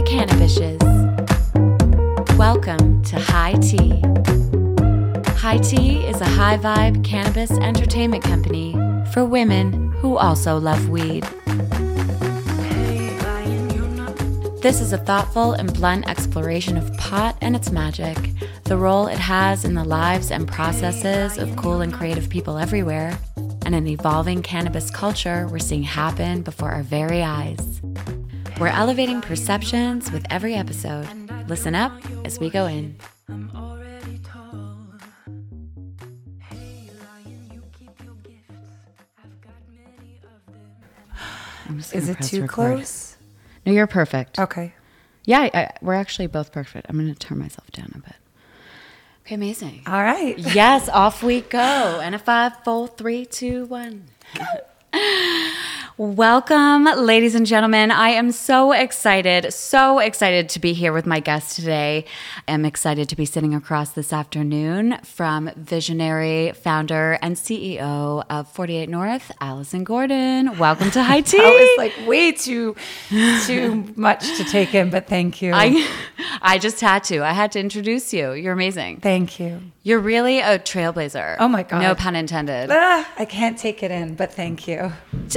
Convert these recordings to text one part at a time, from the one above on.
the Cannabishes. Welcome to High Tea. High Tea is a high vibe cannabis entertainment company for women who also love weed. This is a thoughtful and blunt exploration of pot and its magic, the role it has in the lives and processes of cool and creative people everywhere, and an evolving cannabis culture we're seeing happen before our very eyes. We're elevating perceptions with every episode. Listen up as we go in. Is it too close? No, you're perfect. Okay. Yeah, I, I- we're actually both perfect. I'm going to turn myself down a bit. Okay, amazing. All right. yes, off we go. And a five, four, three, two, one. Welcome, ladies and gentlemen. I am so excited, so excited to be here with my guest today. I'm excited to be sitting across this afternoon from visionary founder and CEO of 48 North, Allison Gordon. Welcome to High Tea. That was like way too too much to take in, but thank you. I, I just had to. I had to introduce you. You're amazing. thank you. You're really a trailblazer. Oh my God. No pun intended. Ah, I can't take it in, but thank you.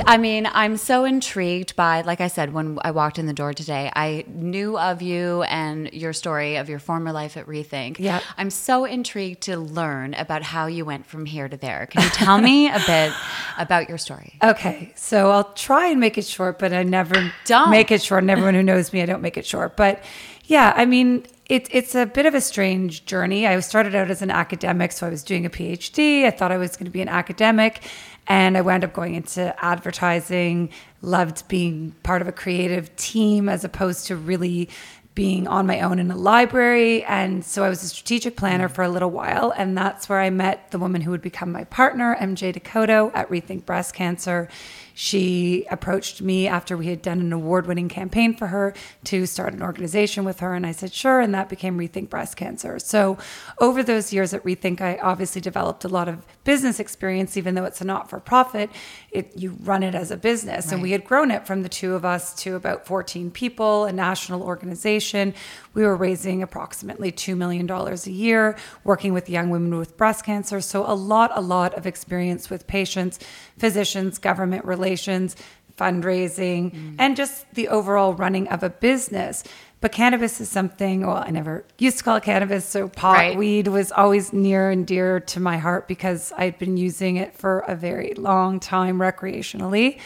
I mean, I'm so intrigued by, like I said, when I walked in the door today, I knew of you and your story of your former life at Rethink. Yeah. I'm so intrigued to learn about how you went from here to there. Can you tell me a bit about your story? Okay, so I'll try and make it short, but I never Don't. make it short. And everyone who knows me, I don't make it short. But yeah, I mean, it, it's a bit of a strange journey. I started out as an academic, so I was doing a PhD. I thought I was going to be an academic, and I wound up going into advertising. Loved being part of a creative team as opposed to really being on my own in a library. And so I was a strategic planner mm. for a little while. And that's where I met the woman who would become my partner, MJ DeCoteau, at Rethink Breast Cancer. She approached me after we had done an award winning campaign for her to start an organization with her. And I said, sure. And that became Rethink Breast Cancer. So over those years at Rethink, I obviously developed a lot of business experience, even though it's a not for profit. It, you run it as a business. And we had grown it from the two of us to about 14 people, a national organization. We were raising approximately $2 million a year, working with young women with breast cancer. So, a lot, a lot of experience with patients, physicians, government relations, fundraising, mm. and just the overall running of a business. But cannabis is something, well, I never used to call it cannabis. So, pot, Right. weed was always near and dear to my heart because I'd been using it for a very long time recreationally.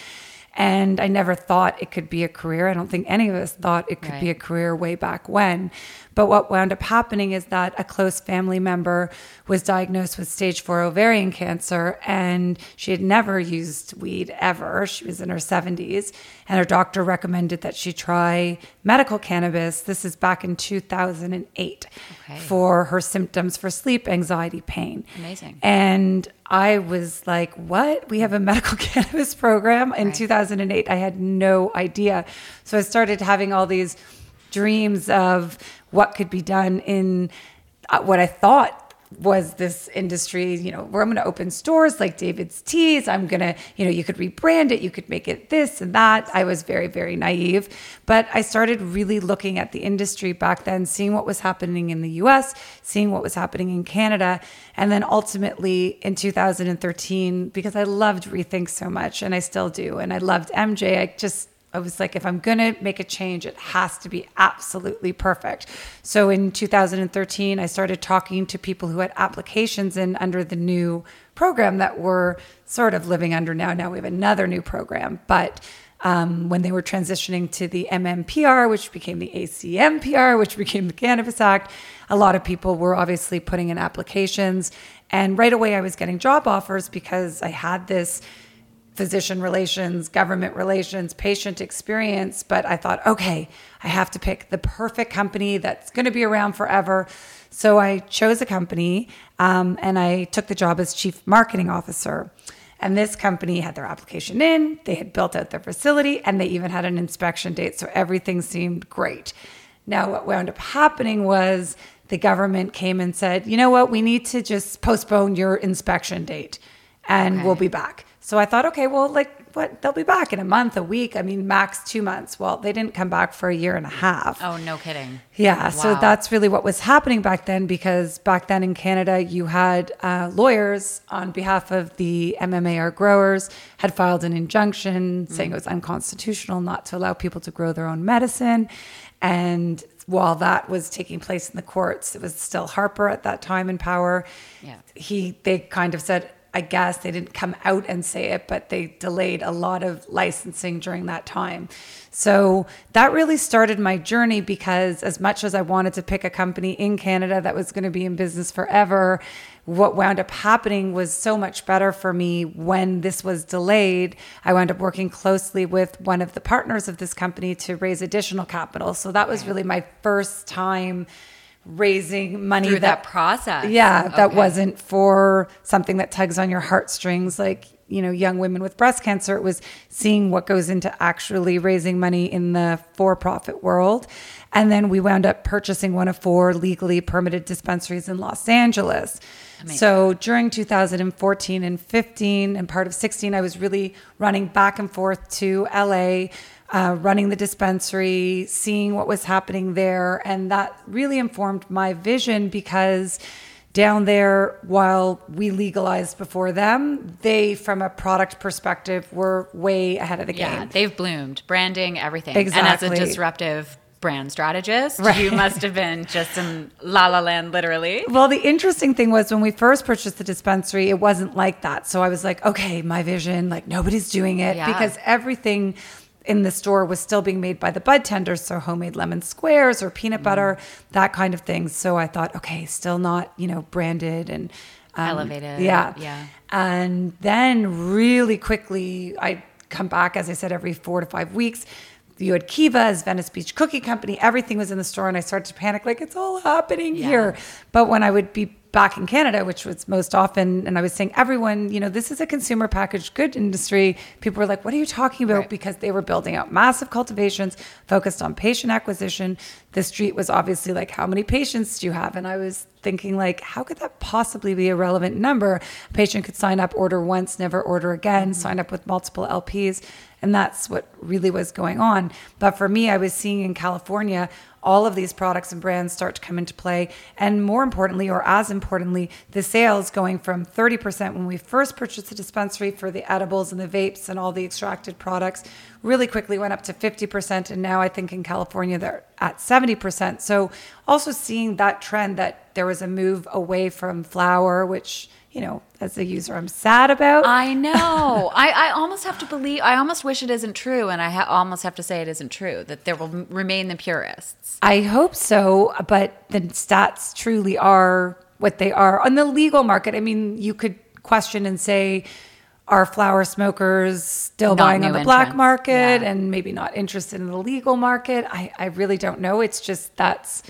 And I never thought it could be a career. I don't think any of us thought it could be a career way back when. But what wound up happening is that a close family member was diagnosed with stage four ovarian cancer and she had never used weed ever. She was in her 70s and her doctor recommended that she try medical cannabis. This is back in 2008 Okay. for her symptoms for sleep, anxiety, pain. Amazing. And I was like, what? We have a medical cannabis program in Right. 2008. I had no idea. So I started having all these dreams of what could be done in uh, what I thought was this industry, you know, where I'm going to open stores like David's Teas. I'm going to, you know, you could rebrand it, you could make it this and that. I was very, very naive. But I started really looking at the industry back then, seeing what was happening in the US, seeing what was happening in Canada. And then ultimately in 2013, because I loved Rethink so much and I still do, and I loved MJ, I just, I was like, if I'm going to make a change, it has to be absolutely perfect. So in 2013, I started talking to people who had applications in under the new program that we're sort of living under now. Now we have another new program, but um, when they were transitioning to the MMPR, which became the ACMPR, which became the Cannabis Act, a lot of people were obviously putting in applications. And right away, I was getting job offers because I had this physician relations, government relations, patient experience. But I thought, okay, I have to pick the perfect company that's going to be around forever. So I chose a company um, and I took the job as chief marketing officer. And this company had their application in, they had built out their facility, and they even had an inspection date. So everything seemed great. Now, what wound up happening was the government came and said, you know what, we need to just postpone your inspection date and Okay. we'll be back. So I thought, okay, well, like what? They'll be back in a month, a week. I mean, max two months. Well, they didn't come back for a year and a half. Oh, no kidding. Yeah, so that's really what was happening back then because back then in Canada, you had uh, lawyers on behalf of the MMAR growers had filed an injunction saying it was unconstitutional not to allow people to grow their own medicine. And while that was taking place in the courts, it was still Harper at that time in power. Yeah. He they kind of said I guess they didn't come out and say it, but they delayed a lot of licensing during that time. So that really started my journey because, as much as I wanted to pick a company in Canada that was going to be in business forever, what wound up happening was so much better for me when this was delayed. I wound up working closely with one of the partners of this company to raise additional capital. So that was really my first time raising money Through that process. yeah, that Okay. wasn't for something that tugs on your heartstrings like, you know, young women with breast cancer. It was seeing what goes into actually raising money in the for profit world. And then we wound up purchasing one of four legally permitted dispensaries in Los Angeles. So during 2014 and 15 and part of 16, I was really running back and forth to LA uh, running the dispensary, seeing what was happening there. And that really informed my vision because down there, while we legalized before them, they, from a product perspective, were way ahead of the Yeah, game. they've bloomed, branding, everything. And Exactly. as a disruptive brand strategist, Right. you must have been just in la la land, literally. Well, the interesting thing was when we first purchased the dispensary, it wasn't like that. So I was like, okay, my vision, like nobody's doing it Yeah. because everything in the store was still being made by the bud tenders. So homemade lemon squares or peanut butter, that kind of thing. So I thought, okay, still not, you know, branded and um, Elevated, Yeah. yeah. And then really quickly, I come back, as I said, every four to five weeks. You had Kiva's Venice Beach Cookie Company. Everything was in the store, and I started to panic, like it's all happening Yeah. here. But when I would be back in Canada, which was most often, and I was saying, everyone, you know, this is a consumer packaged good industry. People were like, what are you talking about? Right. Because they were building out massive cultivations focused on patient acquisition. The street was obviously like, how many patients do you have? And I was thinking, like, how could that possibly be a relevant number? A patient could sign up, order once, never order again, mm-hmm. sign up with multiple LPs. And that's what really was going on. But for me, I was seeing in California all of these products and brands start to come into play. And more importantly, or as importantly, the sales going from 30% when we first purchased the dispensary for the edibles and the vapes and all the extracted products really quickly went up to 50%. And now I think in California they're at 70%. So also seeing that trend that there was a move away from flour, which, you know, as a user, I'm sad about. I know. I, I almost have to believe, I almost wish it isn't true. And I ha- almost have to say it isn't true, that there will remain the purists. I hope so, but the stats truly are what they are on the legal market. I mean, you could question and say, are flower smokers still Not buying on the black market yeah. and maybe not interested in the legal market? I, I really don't know. It's just that's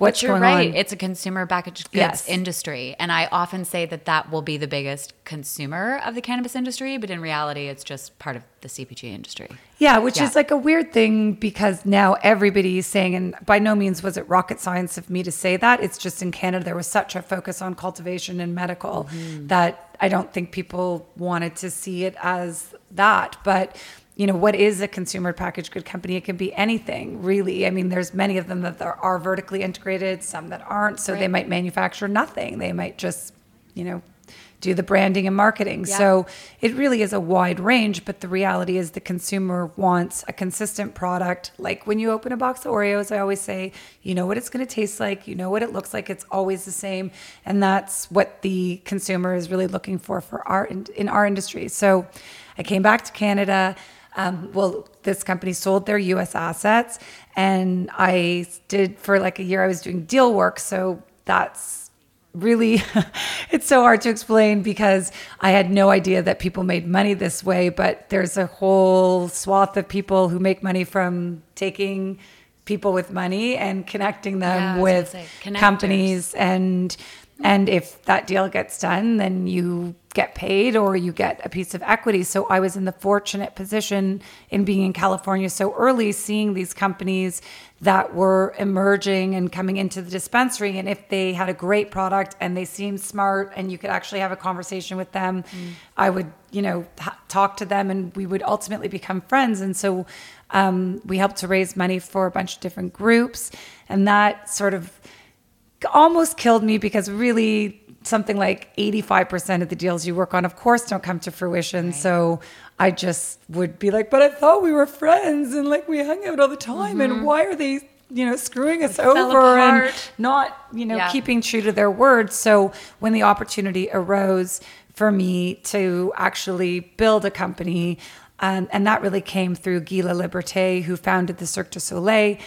what's But you're right. on. It's a consumer packaged goods Yes. industry. And I often say that that will be the biggest consumer of the cannabis industry. But in reality, it's just part of the CPG industry. Yeah, which Yeah. is like a weird thing because now everybody is saying, and by no means was it rocket science of me to say that. It's just in Canada, there was such a focus on cultivation and medical Mm-hmm. that I don't think people wanted to see it as that. But you know what is a consumer packaged good company it can be anything really i mean there's many of them that are vertically integrated some that aren't so they might manufacture nothing they might just you know do the branding and marketing Yeah. so it really is a wide range, but the reality is the consumer wants a consistent product. Like when you open a box of Oreos, I always say, you know what it's going to taste like, you know what it looks like, it's always the same, and that's what the consumer is really looking for for our in, in our industry. So I came back to Canada. Um, well, this company sold their U.S. assets, and I did for like a year. I was doing deal work, so that's really it's so hard to explain because I had no idea that people made money this way, but there's a whole swath of people who make money from taking people with money and connecting them gonna with companies and and if that deal gets done then you get paid or you get a piece of equity. So I was in the fortunate position in being in California so early, seeing these companies that were emerging and coming into the dispensary. And if they had a great product and they seemed smart and you could actually have a conversation with them, mm. I would, you know, ha- talk to them and we would ultimately become friends. And so um, we helped to raise money for a bunch of different groups. And that sort of almost killed me because really something like 85% of the deals you work on, of course, don't come to fruition. Right. So I just would be like, but I thought we were friends and like we hung out all the time. Mm-hmm. And why are they, you know, screwing us over and not, you know, yeah. keeping true to their words? So when the opportunity arose for me to actually build a company, um, and that really came through Guy Laliberté, who founded the Cirque du Soleil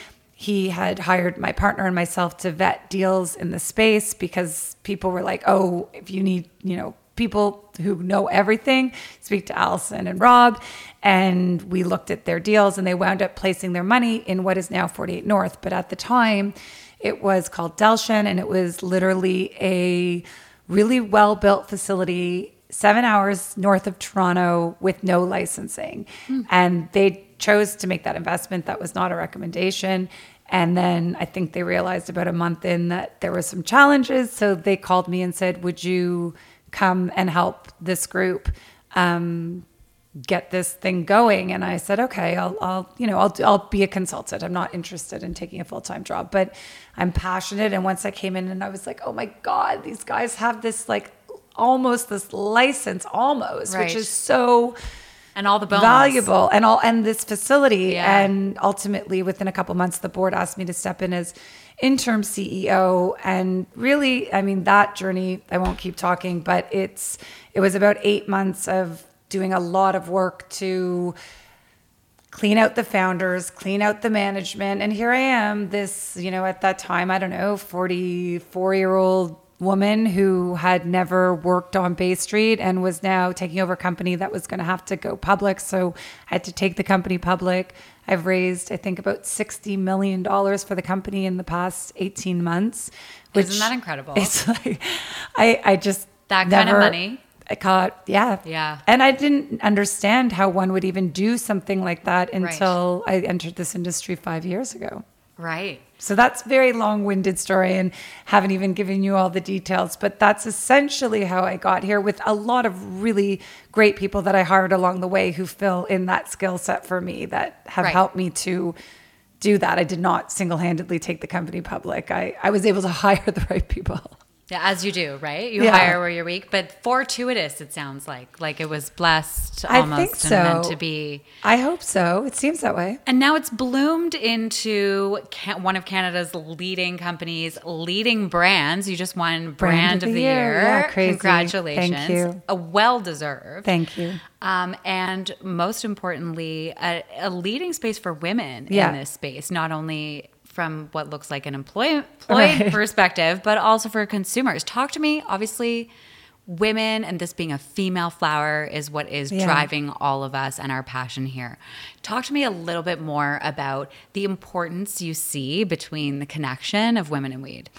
he had hired my partner and myself to vet deals in the space because people were like, oh, if you need, you know, people who know everything, speak to Allison and Rob. And we looked at their deals and they wound up placing their money in what is now 48 North. But at the time, it was called DelShen and it was literally a really well built facility seven hours north of Toronto with no licensing. Mm. And they chose to make that investment. That was not a recommendation. And then I think they realized about a month in that there were some challenges. So they called me and said, Would you come and help this group um, get this thing going? And I said, Okay, I'll, I'll, you know, I'll, I'll be a consultant. I'm not interested in taking a full time job, but I'm passionate. And once I came in and I was like, Oh my God, these guys have this like almost this license, almost, right. which is so and all the bones. Valuable. And all and this facility yeah. and ultimately within a couple months the board asked me to step in as interim CEO and really I mean that journey I won't keep talking but it's it was about 8 months of doing a lot of work to clean out the founders, clean out the management. And here I am this you know at that time I don't know 44 year old woman who had never worked on Bay Street and was now taking over a company that was going to have to go public. So I had to take the company public. I've raised, I think, about $60 million for the company in the past 18 months. Which Isn't that incredible? It's like, I, I just. That kind never, of money. I caught, yeah. Yeah. And I didn't understand how one would even do something like that until right. I entered this industry five years ago. Right. So that's very long-winded story and haven't even given you all the details, but that's essentially how I got here with a lot of really great people that I hired along the way who fill in that skill set for me that have right. helped me to do that. I did not single-handedly take the company public. I, I was able to hire the right people. Yeah, as you do, right? You yeah. hire where you're weak, but fortuitous. It sounds like like it was blessed almost I think so. and meant to be. I hope so. It seems that way. And now it's bloomed into one of Canada's leading companies, leading brands. You just won Brand, brand of, the, the Year. year. Yeah, crazy. Congratulations! Thank you. A well deserved. Thank you. Um, and most importantly, a, a, leading space for women yeah. in this space, not only from what looks like an employee, employee right. perspective, but also for consumers. Talk to me. Obviously, women and this being a female flower is what is yeah. driving all of us and our passion here. Talk to me a little bit more about the importance you see between the connection of women and weed.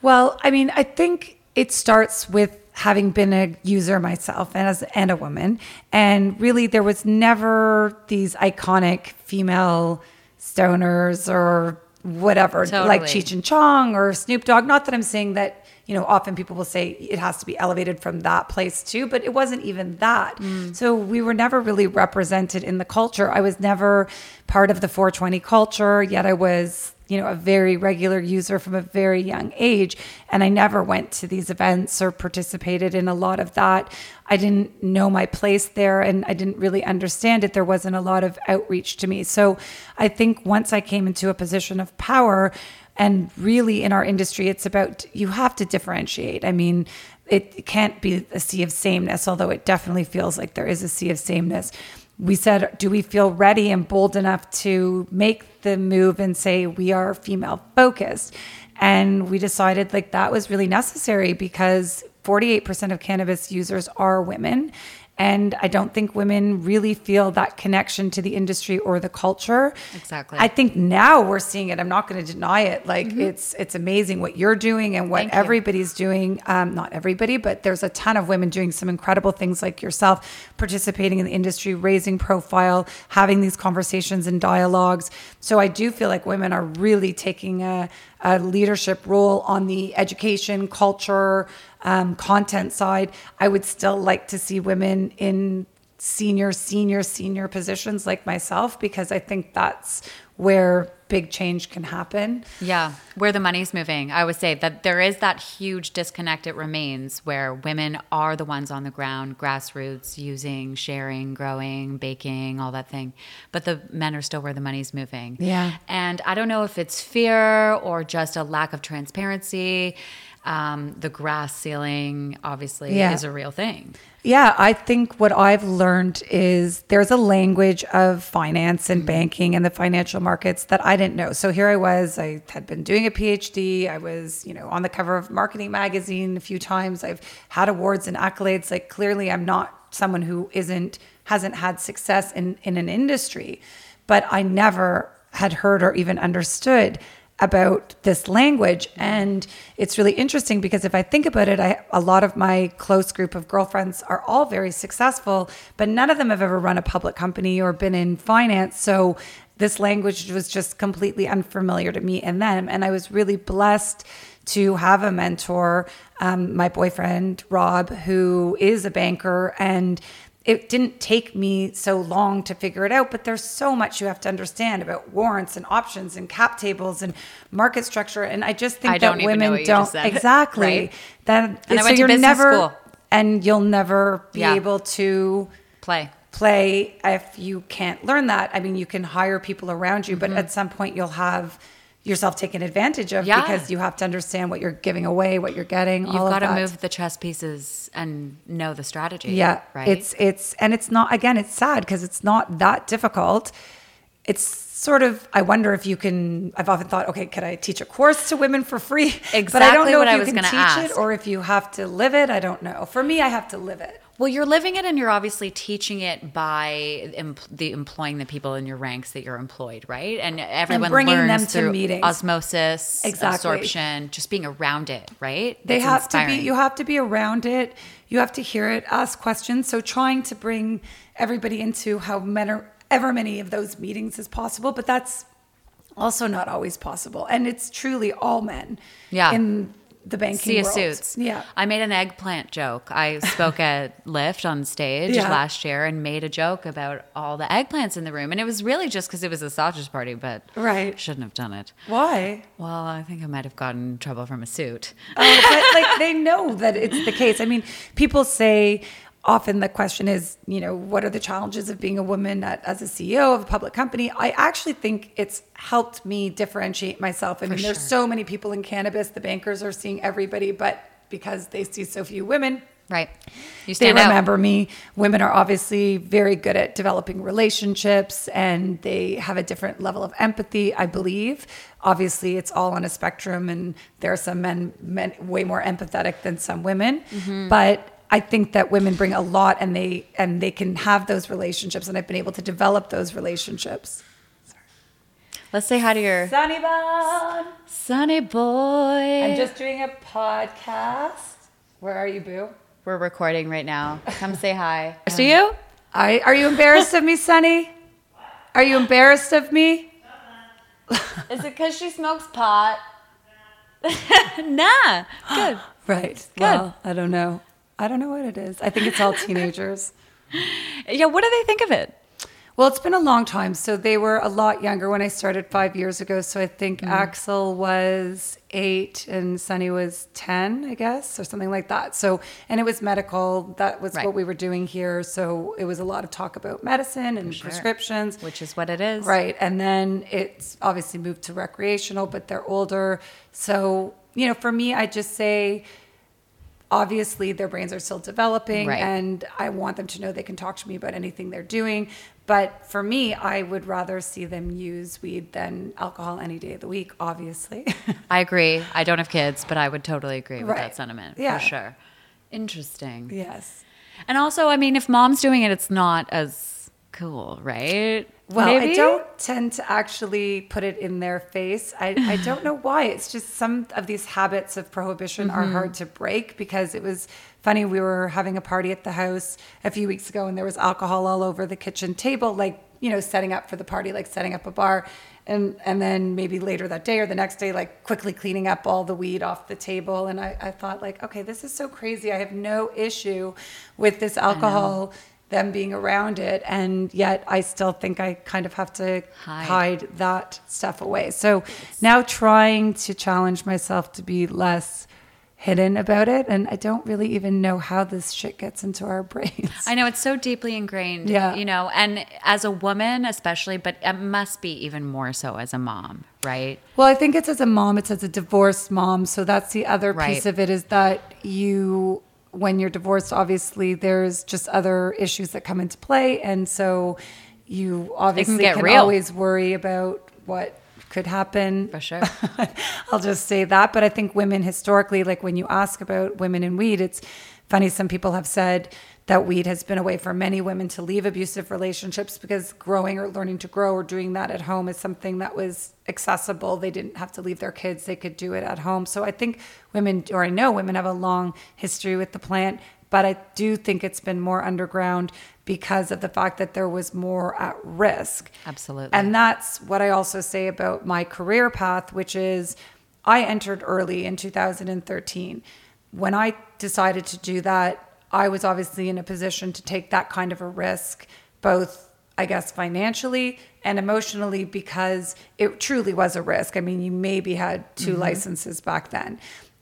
Well, I mean, I think it starts with having been a user myself and as and a woman and really there was never these iconic female stoners or whatever, totally. like Cheech and Chong or Snoop Dogg. Not that I'm saying that, you know, often people will say it has to be elevated from that place too, but it wasn't even that. Mm. So we were never really represented in the culture. I was never part of the 420 culture, yet I was you know, a very regular user from a very young age. And I never went to these events or participated in a lot of that. I didn't know my place there and I didn't really understand it. There wasn't a lot of outreach to me. So I think once I came into a position of power, and really in our industry, it's about you have to differentiate. I mean, it can't be a sea of sameness, although it definitely feels like there is a sea of sameness we said, do we feel ready and bold enough to make the move and say we are female focused? And we decided like that was really necessary because 48% of cannabis users are women. And I don't think women really feel that connection to the industry or the culture. Exactly. I think now we're seeing it. I'm not going to deny it. Like it's it's amazing what you're doing and what Mm-hmm. Thank you. everybody's doing. Um, not everybody, but there's a ton of women doing some incredible things like yourself, participating in the industry, raising profile, having these conversations and dialogues. So I do feel like women are really taking a, a leadership role on the education, culture, um, content side. I would still like to see women in senior, senior, senior positions like myself because I think that's where big change can happen. Yeah, where the money's moving. I would say that there is that huge disconnect. It remains where women are the ones on the ground, grassroots, using, sharing, growing, baking, all that thing. But the men are still where the money's moving. Yeah. And I don't know if it's fear or just a lack of transparency. Um, the grass ceiling obviously Yeah. is a real thing. Yeah, I think what I've learned is there's a language of finance and banking and the financial markets that I didn't know. So here I was, I had been doing a PhD. I was, you know, on the cover of Marketing Magazine a few times. I've had awards and accolades. Like clearly I'm not someone who isn't hasn't had success in in an industry, but I never had heard or even understood about this language. And it's really interesting because if i think about it I, a lot of my close group of girlfriends are all very successful but none of them have ever run a public company or been in finance. So this language was just completely unfamiliar to me and them. And i was really blessed to have a mentor um, my boyfriend rob who is a banker. And it didn't take me so long to figure it out, but there's so much you have to understand about warrants and options and cap tables and market structure. And I just think I that don't even know women don't exactly Right. that. And so you're never, school. and you'll never be Yeah. able to Play. play if you can't learn that. I mean, you can hire people around you, but mm-hmm. at some point you'll have yourself taken advantage of. Yeah. because you have to understand what you're giving away, what you're getting. You've all of got to move the chess pieces and know the strategy. Yeah, Right. It's it's and it's not again. It's sad because it's not that difficult. It's sort of. I wonder if you can. I've often thought, okay, could I teach a course to women for free? but I don't Exactly know what if you can teach it ask. or if you have to live it. I don't know. For me, I have to live it. Well, you're living it and you're obviously teaching it by em- the employing the people in your ranks that you're employed, right? And everyone bringing learns them to meetings. osmosis, Exactly. absorption, just being around it, right? They have to be. You have to be around it. You have to hear it, ask questions. So trying to bring everybody into how many, ever many of those meetings as possible, but that's also not always possible. And it's truly all men. Yeah. In the banking Sia world. suits. Yeah. I made an eggplant joke. I spoke at Lift on stage Yeah. last year and made a joke about all the eggplants in the room. And it was really just because it was a sausage party, but Right. shouldn't have done it. Why? Well, I think I might have gotten in trouble from a suit. Oh, but like they know that it's the case. I mean, people say often the question is, you know, what are the challenges of being a woman at, as a CEO of a public company? I actually think it's helped me differentiate myself. I mean, there's so many people in cannabis. The bankers are seeing everybody, but because they see so few women, Right. You they stand out. remember me. Women are obviously very good at developing relationships and they have a different level of empathy, I believe. Obviously, it's all on a spectrum and there are some men, men way more empathetic than some women. Mm-hmm. But I think that women bring a lot and they and they can have those relationships and I've been able to develop those relationships. Let's say hi to your Sunny Bun. sunny boy. I'm just doing a podcast. Where are you, Boo? We're recording right now. Come say hi. To you? I, are you embarrassed of me, Sunny? Are you embarrassed of me? Is it because she smokes pot? nah. Good. Right. Well, I don't know. I don't know what it is. I think it's all teenagers. Yeah. What do they think of it? Well, it's been a long time. So they were a lot younger when I started five years ago. So I think Mm-hmm. Axel was eight and Sunny was 10, I guess, or something like that. So, and it was medical. That was Right. what we were doing here. So it was a lot of talk about medicine and prescriptions. Which is what it is. Right. And then it's obviously moved to recreational, but they're older. So, you know, for me, I just say, obviously their brains are still developing Right. and I want them to know they can talk to me about anything they're doing. But for me, I would rather see them use weed than alcohol any day of the week, obviously. I agree. I don't have kids, but I would totally agree with Right. that sentiment Yeah. for sure. Interesting. yes. And also, I mean, if mom's doing it, it's not as cool, right? Well, Maybe? I don't tend to actually put it in their face. I, I don't know why. It's just some of these habits of prohibition are mm-hmm. hard to break because it was funny. We were having a party at the house a few weeks ago and there was alcohol all over the kitchen table, like, you know, setting up for the party, like setting up a bar. And, and then maybe later that day or the next day, like quickly cleaning up all the weed off the table. And I, I thought, like, okay, this is so crazy. I have no issue with this alcohol them being around it and yet i still think i kind of have to Hide. hide, that stuff away so now trying to challenge myself to be less hidden about it and i don't really even know how this shit gets into our brains I know it's so deeply ingrained. Yeah. You know, and as a woman, especially, but it must be even more so as a mom, right? well i think it's as a mom it's as a divorced mom so that's the other Right. piece of it is that you when you're divorced obviously there's just other issues that come into play and so you obviously can real. always worry about what could happen For sure. I'll just say that. But I think women historically, like when you ask about women in weed, it's funny. Some people have said that weed has been a way for many women to leave abusive relationships because growing or learning to grow or doing that at home is something that was accessible. They didn't have to leave their kids, they could do it at home. So I think women, or I know women, have a long history with the plant. But I do think it's been more underground because of the fact that there was more at risk. Absolutely. And that's what I also say about my career path, which is I entered early in 2013. When I decided to do that, I was obviously in a position to take that kind of a risk, both, I guess, financially and emotionally, because it truly was a risk. I mean, you maybe had 2 licenses back then.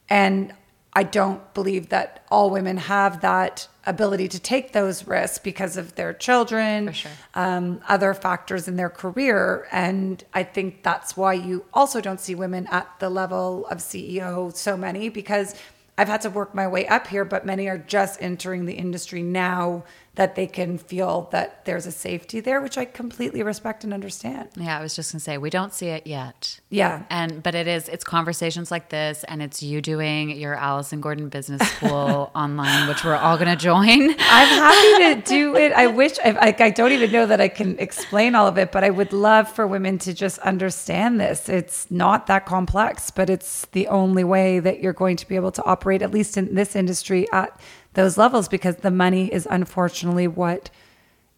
And I don't believe that all women have that ability to take those risks because of their children, sure. um, other factors in their career. And I think that's why you also don't see women at the level of CEO, so many, because I've had to work my way up here, but many are just entering the industry now that they can feel that there's a safety there, which I completely respect and understand. Yeah, I was just gonna say we don't see it yet. Yeah. And but it is it's conversations like this and it's you doing your Allison Gordon Business School online, which we're all gonna join. I'm happy to do it. I wish I, I, I don't even know that I can explain all of it, but I would love for women to just understand this. It's not that complex, but it's the only way that you're going to be able to operate, at least in this industry, at those levels, because the money is unfortunately what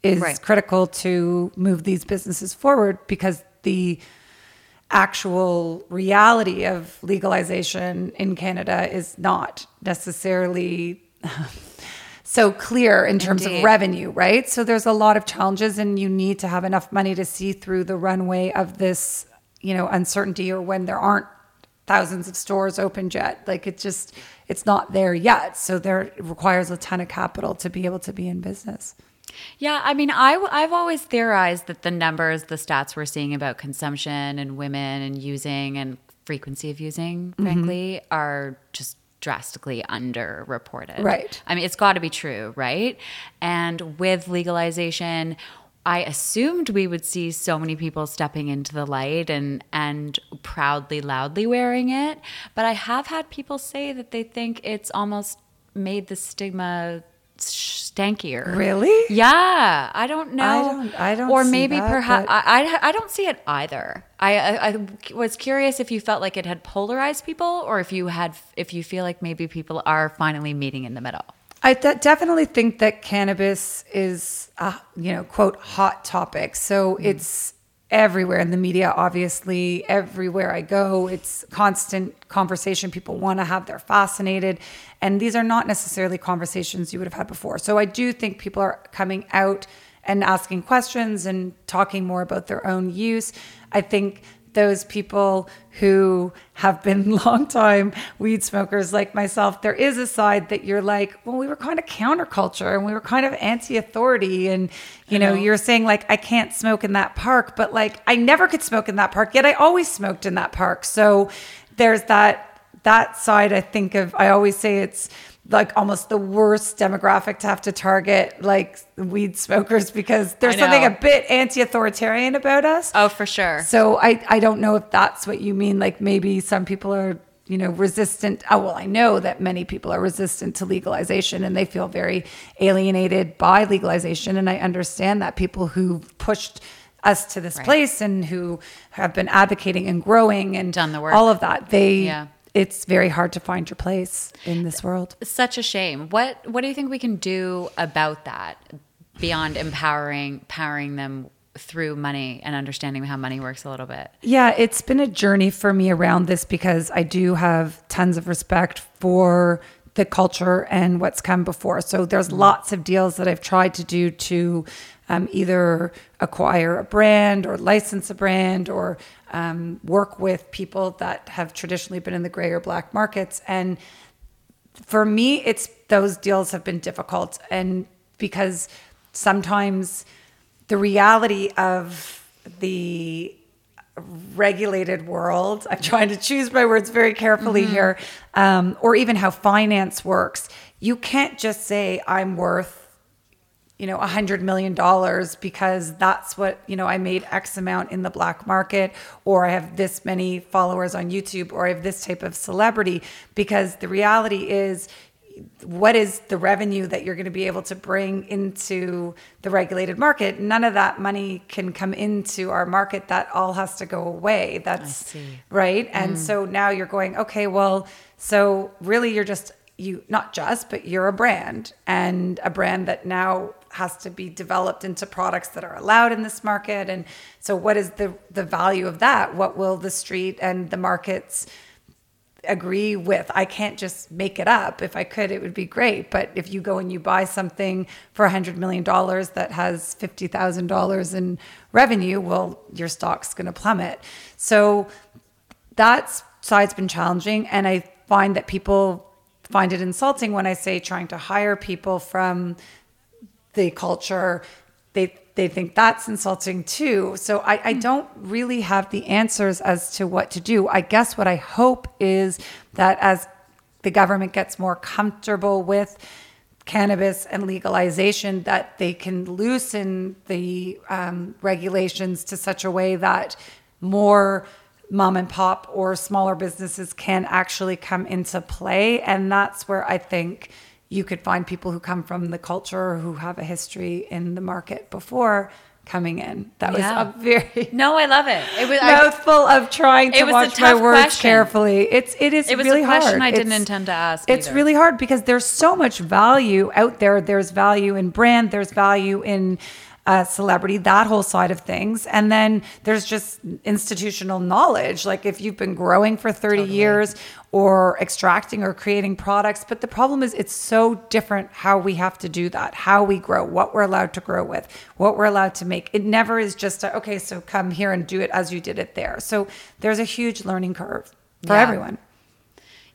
is Right. critical to move these businesses forward because the actual reality of legalization in Canada is not necessarily so clear in terms Indeed. of revenue, right? So there's a lot of challenges and you need to have enough money to see through the runway of this, you know, uncertainty or when there aren't thousands of stores opened yet. Like it just it's not there yet. So there it requires a ton of capital to be able to be in business. Yeah, I mean, I, I've always theorized that the numbers, the stats we're seeing about consumption and women and using and frequency of using, mm-hmm. frankly, are just drastically underreported. Right. I mean, it's got to be true, right? And with legalization, I assumed we would see so many people stepping into the light and and proudly, loudly wearing it. But I have had people say that they think it's almost made the stigma stankier. Really? Yeah, I don't know. don't- I don't Or maybe that, perhaps but- I, I I don't see it either. I, I I was curious if you felt like it had polarized people, or if you had if you feel like maybe people are finally meeting in the middle. I de- definitely think that cannabis is, a, you know, quote, hot topic. So mm. it's everywhere in the media, obviously, everywhere I go. It's constant conversation. People want to have, they're fascinated. And these are not necessarily conversations you would have had before. So I do think people are coming out and asking questions and talking more about their own use. I think those people who have been long time weed smokers like myself, there is a side that you're like, well, we were kind of counterculture and we were kind of anti-authority. And, you know, you're saying like, I can't smoke in that park, but like I never could smoke in that park, yet I always smoked in that park. So there's that that side I think of I always say it's like almost the worst demographic to have to target like weed smokers because there's something a bit anti-authoritarian about us. Oh, for sure. So I, I don't know if that's what you mean. Like maybe some people are, you know, resistant. Oh, well, I know that many people are resistant to legalization and they feel very alienated by legalization. And I understand that people who've pushed us to this Right. place and who have been advocating and growing and Done the work. all of that, they, Yeah. It's very hard to find your place in this world. such a shame. What what do you think we can do about that beyond empowering empowering them through money and understanding how money works a little bit? Yeah, it's been a journey for me around this because I do have tons of respect for the culture and what's come before. So there's lots of deals that I've tried to do to um, either acquire a brand or license a brand or um, work with people that have traditionally been in the gray or black markets. And for me, it's those deals have been difficult, and because sometimes the reality of the regulated world, I'm trying to choose my words very carefully here, um, or even how finance works, you can't just say I'm worth you know, a hundred million dollars because that's what, you know, I made X amount in the black market, or I have this many followers on YouTube, or I have this type of celebrity. Because the reality is, what is the revenue that you're going to be able to bring into the regulated market? None of that money can come into our market. That all has to go away. That's right. And mm. so now you're going, okay, well, so really you're just you not just, but you're a brand and a brand that now has to be developed into products that are allowed in this market. And so what is the the value of that? What will the street and the markets agree with? I can't just make it up. If I could, it would be great. But if you go and you buy something for a hundred million dollars that has fifty thousand dollars in revenue, well, your stock's gonna plummet. So that side's been challenging and i find that people find it insulting when i say trying to hire people from the culture they they think that's insulting too. So I, I don't really have the answers as to what to do. I guess what i hope is that as the government gets more comfortable with cannabis and legalization that they can loosen the um, regulations to such a way that more mom and pop or smaller businesses can actually come into play. And that's where i think you could find people who come from the culture who have a history in the market before coming in that Yeah. was a very No, I love it. It was I, mouthful of trying to a watch my words question. carefully. It's it is It was a really question hard. I didn't It's- intend to ask It's either. really hard because there's so much value out there. There's value in brand. There's value in uh, celebrity, that whole side of things, and then there's just institutional knowledge. Like if you've been growing for 30 years or extracting or creating products, but the problem is it's so different how we have to do that, how we grow, what we're allowed to grow with, what we're allowed to make. It never is just a, okay, so come here and do it as you did it there. So there's a huge learning curve for Yeah. everyone.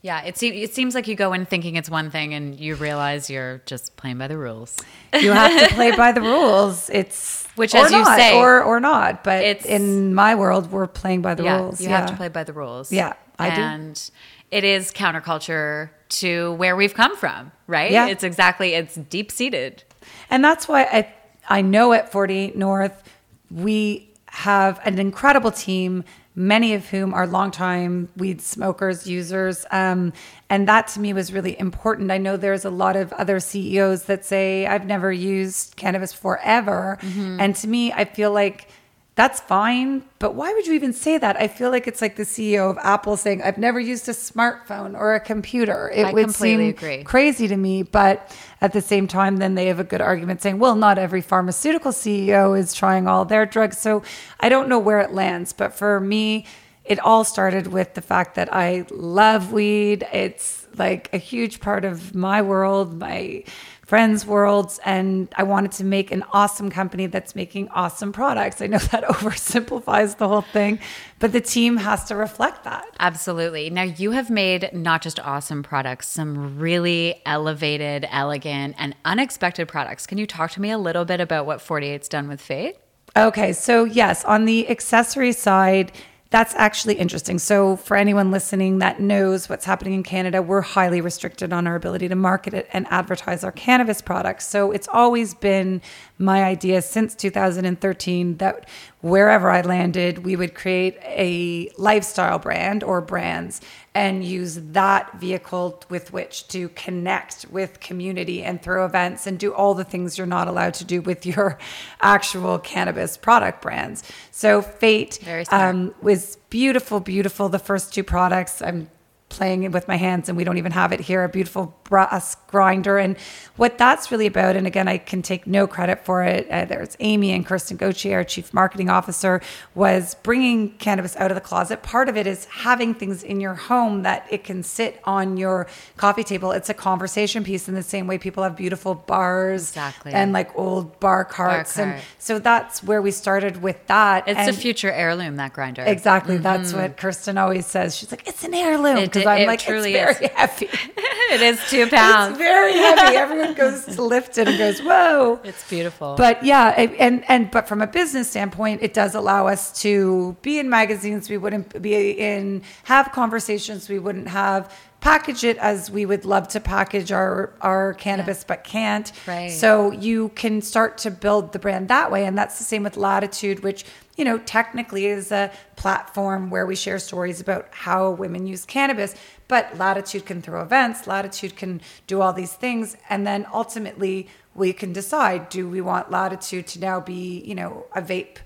Yeah, it seems it seems like you go in thinking it's one thing and you realize you're just playing by the rules. You have to play by the rules. It's Which, as you not, say, or or not. But it's- in my world, we're playing by the yeah, rules. you have to play by the rules. Yeah, I do. and it is counterculture to where we've come from, right? Yeah. It's exactly it's deep seated. And that's why I I know at 48 North we have an incredible team, many of whom are longtime weed smokers, users. Um, and that to me was really important. I know there's a lot of other CEOs that say, I've never used cannabis forever. And to me, I feel like that's fine, but why would you even say that? I feel like it's like the CEO of Apple saying, I've never used a smartphone or a computer. It I would completely seem agree. crazy to me. But at the same time, then they have a good argument saying, well, not every pharmaceutical CEO is trying all their drugs. So I don't know where it lands. But for me, it all started with the fact that I love weed. It's like a huge part of my world, my friends' worlds. And I wanted to make an awesome company that's making awesome products. I know that oversimplifies the whole thing, but the team has to reflect that. Absolutely. Now you have made not just awesome products, some really elevated, elegant, and unexpected products. Can you talk to me a little bit about what 48's done with Fate? Okay, so yes, on the accessory side, that's actually interesting. So, for anyone listening that knows what's happening in Canada, we're highly restricted on our ability to market it and advertise our cannabis products. So, it's always been my idea since 2013 that wherever I landed, we would create a lifestyle brand or brands and use that vehicle with which to connect with community and throw events and do all the things you're not allowed to do with your actual cannabis product brands. So Fate um, was beautiful, beautiful. The first two products, I'm playing with my hands and we don't even have it here a beautiful brass grinder and what that's really about and again i can take no credit for it uh, there's amy and kirsten gauthier our chief marketing officer was bringing cannabis out of the closet part of it is having things in your home that it can sit on your coffee table it's a conversation piece in the same way people have beautiful bars exactly. and like old bar carts bar cart. and so that's where we started with that it's and a future heirloom that grinder exactly mm-hmm. that's what kirsten always says she's like it's an heirloom because I'm like, truly it's very is. heavy. it is two pounds. It's very heavy. Everyone goes to lift it and goes, whoa. It's beautiful. But yeah, and and but from a business standpoint, it does allow us to be in magazines we wouldn't be in, have conversations we wouldn't have package it as we would love to package our our cannabis yeah. but can't right so you can start to build the brand that way and that's the same with latitude which you know technically is a platform where we share stories about how women use cannabis but latitude can throw events latitude can do all these things and then ultimately we can decide do we want latitude to now be you know a vape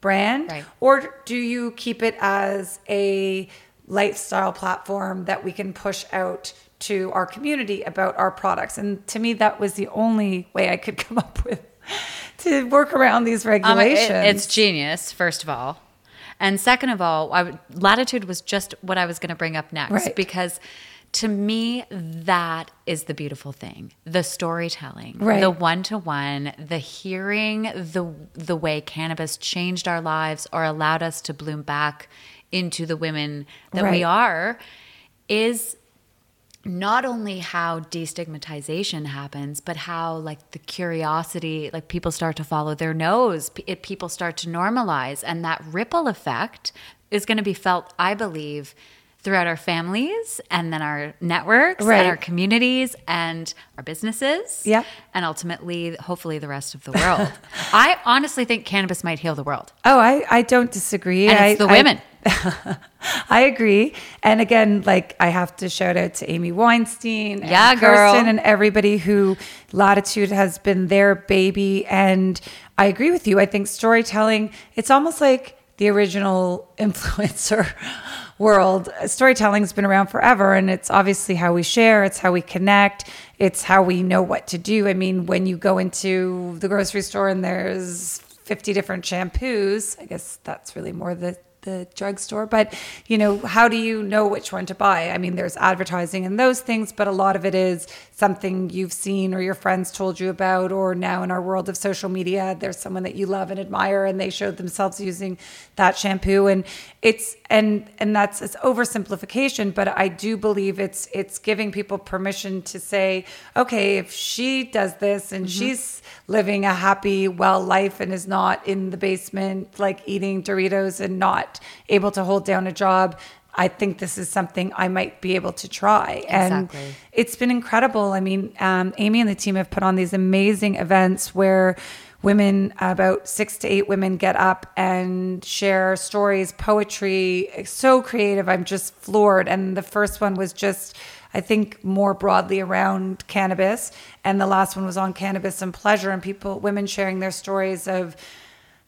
brand right. or do you keep it as a lifestyle platform that we can push out to our community about our products. And to me, that was the only way I could come up with to work around these regulations. Um, it, it's genius, first of all. And second of all, I, latitude was just what I was going to bring up next right. because to me that is the beautiful thing the storytelling right. the one-to-one the hearing the the way cannabis changed our lives or allowed us to bloom back into the women that right. we are is not only how destigmatization happens but how like the curiosity like people start to follow their nose it, people start to normalize and that ripple effect is going to be felt i believe throughout our families and then our networks right. and our communities and our businesses. Yeah. And ultimately, hopefully, the rest of the world. I honestly think cannabis might heal the world. Oh, I, I don't disagree. And I, it's the women. I, I agree. And again, like I have to shout out to Amy Weinstein and yeah, Kirsten girl. and everybody who Latitude has been their baby. And I agree with you. I think storytelling, it's almost like the original influencer world. Storytelling's been around forever and it's obviously how we share, it's how we connect, it's how we know what to do. I mean, when you go into the grocery store and there's 50 different shampoos, I guess that's really more the the drugstore. But, you know, how do you know which one to buy? I mean, there's advertising and those things, but a lot of it is something you've seen or your friends told you about, or now in our world of social media, there's someone that you love and admire and they showed themselves using that shampoo. And it's, and, and that's, it's oversimplification, but I do believe it's, it's giving people permission to say, okay, if she does this and mm-hmm. she's living a happy, well life and is not in the basement, like eating Doritos and not able to hold down a job, I think this is something I might be able to try. Exactly. And it's been incredible. I mean, um, Amy and the team have put on these amazing events where women, about six to eight women, get up and share stories, poetry. so creative. I'm just floored. And the first one was just, I think, more broadly around cannabis. And the last one was on cannabis and pleasure, and people, women sharing their stories of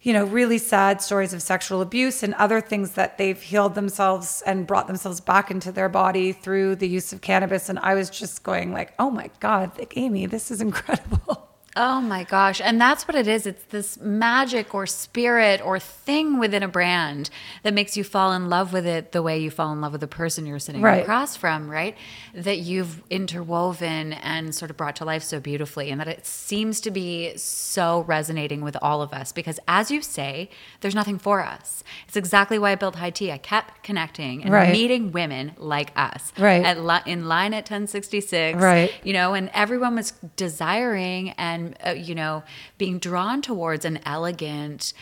you know, really sad stories of sexual abuse and other things that they've healed themselves and brought themselves back into their body through the use of cannabis. And I was just going like, oh my God, like, Amy, this is incredible. Oh my gosh. And that's what it is. It's this magic or spirit or thing within a brand that makes you fall in love with it the way you fall in love with the person you're sitting right. across from, right? That you've interwoven and sort of brought to life so beautifully. And that it seems to be so resonating with all of us because, as you say, there's nothing for us. It's exactly why I built High Tea. I kept connecting and right. meeting women like us. Right. At li- in line at 1066. Right. You know, and everyone was desiring and uh, you know, being drawn towards an elegant,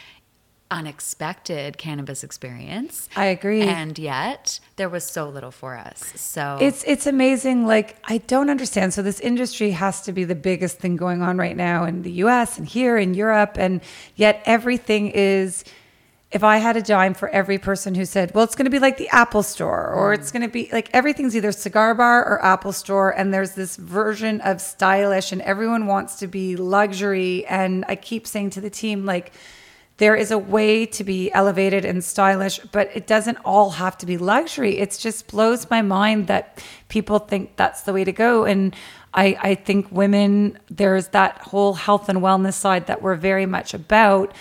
unexpected cannabis experience. I agree. And yet there was so little for us. So It's it's amazing like I don't understand. So this industry has to be the biggest thing going on right now in the US and here in Europe and yet everything is if I had a dime for every person who said, well, it's going to be like the Apple store, or mm. it's going to be like everything's either cigar bar or Apple store. And there's this version of stylish, and everyone wants to be luxury. And I keep saying to the team, like, there is a way to be elevated and stylish, but it doesn't all have to be luxury. It just blows my mind that people think that's the way to go. And I, I think women, there's that whole health and wellness side that we're very much about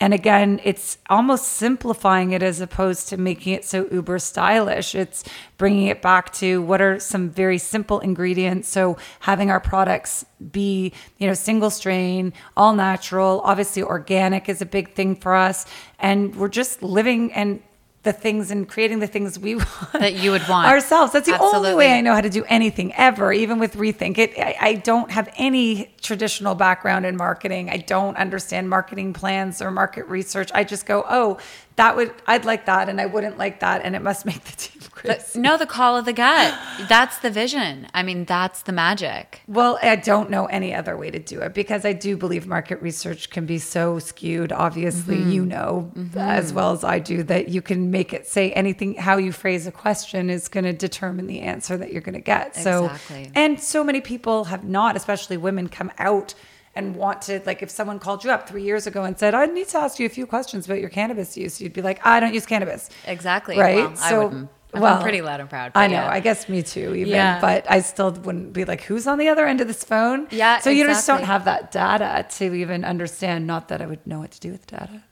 and again, it's almost simplifying it as opposed to making it so uber stylish. It's bringing it back to what are some very simple ingredients. So having our products be, you know, single strain, all natural, obviously organic is a big thing for us. And we're just living and the things and creating the things we want that you would want ourselves. That's the Absolutely. only way I know how to do anything ever, even with Rethink. It, I, I, don't have any traditional background in marketing. I don't understand marketing plans or market research. I just go, oh, that would I'd like that, and I wouldn't like that, and it must make the team crazy. no, the call of the gut. That's the vision. I mean, that's the magic. Well, I don't know any other way to do it because I do believe market research can be so skewed. Obviously, mm-hmm. you know mm-hmm. as well as I do that you can make it say anything. How you phrase a question is going to determine the answer that you're going to get. So, and so many people have not, especially women, come out and want to like if someone called you up three years ago and said i need to ask you a few questions about your cannabis use you'd be like i don't use cannabis exactly right well, so well, I'm pretty loud and proud. I know. Yeah. I guess me too, even. Yeah. But I still wouldn't be like, who's on the other end of this phone? Yeah. So you just don't have that data to even understand. Not that I would know what to do with data.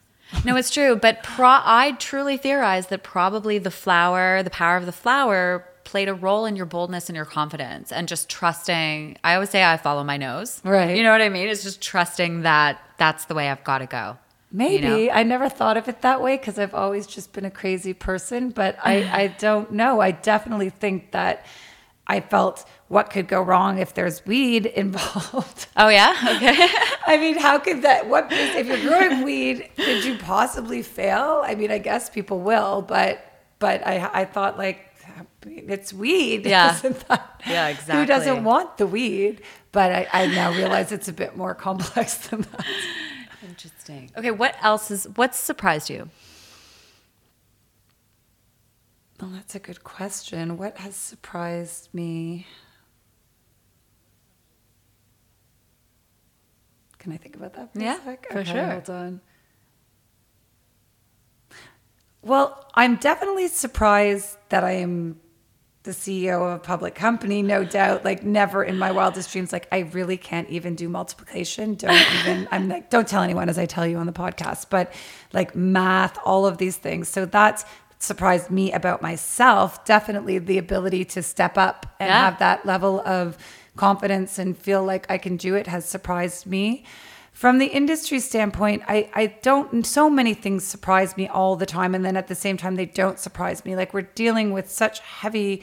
no, it's true. But pro- I truly theorize that probably the flower, the power of the flower, played a role in your boldness and your confidence and just trusting. I always say I follow my nose. Right. You know what I mean? It's just trusting that that's the way I've got to go. Maybe you know? I never thought of it that way because I've always just been a crazy person, but I, I don't know. I definitely think that I felt what could go wrong if there's weed involved. Oh yeah, okay. I mean, how could that? What if you're growing weed? Could you possibly fail? I mean, I guess people will, but but I I thought like it's weed. Yeah. yeah, exactly. Who doesn't want the weed? But I, I now realize it's a bit more complex than that. Interesting. Okay, what else is what's surprised you? Well, that's a good question. What has surprised me? Can I think about that for yeah, a sec? For okay, sure. Hold on. Well, I'm definitely surprised that I am the CEO of a public company, no doubt. Like, never in my wildest dreams, like, I really can't even do multiplication. Don't even, I'm like, don't tell anyone as I tell you on the podcast, but like math, all of these things. So that's surprised me about myself. Definitely the ability to step up and yeah. have that level of confidence and feel like I can do it has surprised me from the industry standpoint, I, I don't, so many things surprise me all the time. And then at the same time, they don't surprise me. Like we're dealing with such heavy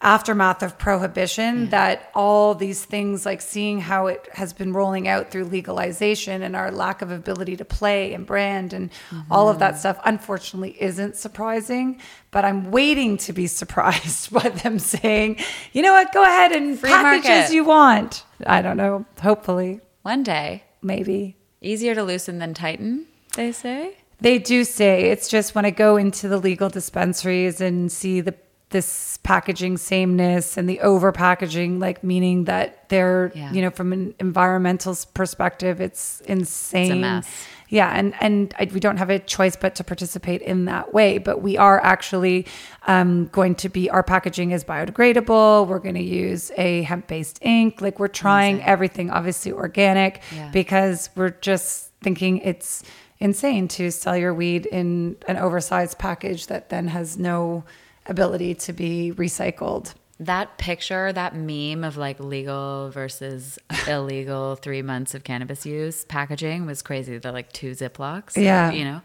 aftermath of prohibition that all these things, like seeing how it has been rolling out through legalization and our lack of ability to play and brand and mm-hmm. all of that mm-hmm. stuff, unfortunately, isn't surprising. But I'm waiting to be surprised by them saying, you know what, go ahead and Free package market. as you want. I don't know, hopefully. One day maybe. Easier to loosen than tighten, they say. They do say it's just when I go into the legal dispensaries and see the this packaging sameness and the over packaging, like meaning that they're, yeah. you know, from an environmental perspective, it's insane. It's a mess. Yeah, and and I, we don't have a choice but to participate in that way. But we are actually um, going to be our packaging is biodegradable. We're going to use a hemp based ink. Like we're trying Amazing. everything, obviously organic, yeah. because we're just thinking it's insane to sell your weed in an oversized package that then has no ability to be recycled that picture, that meme of like legal versus illegal three months of cannabis use packaging was crazy. The like two Ziplocs. Yeah. You know,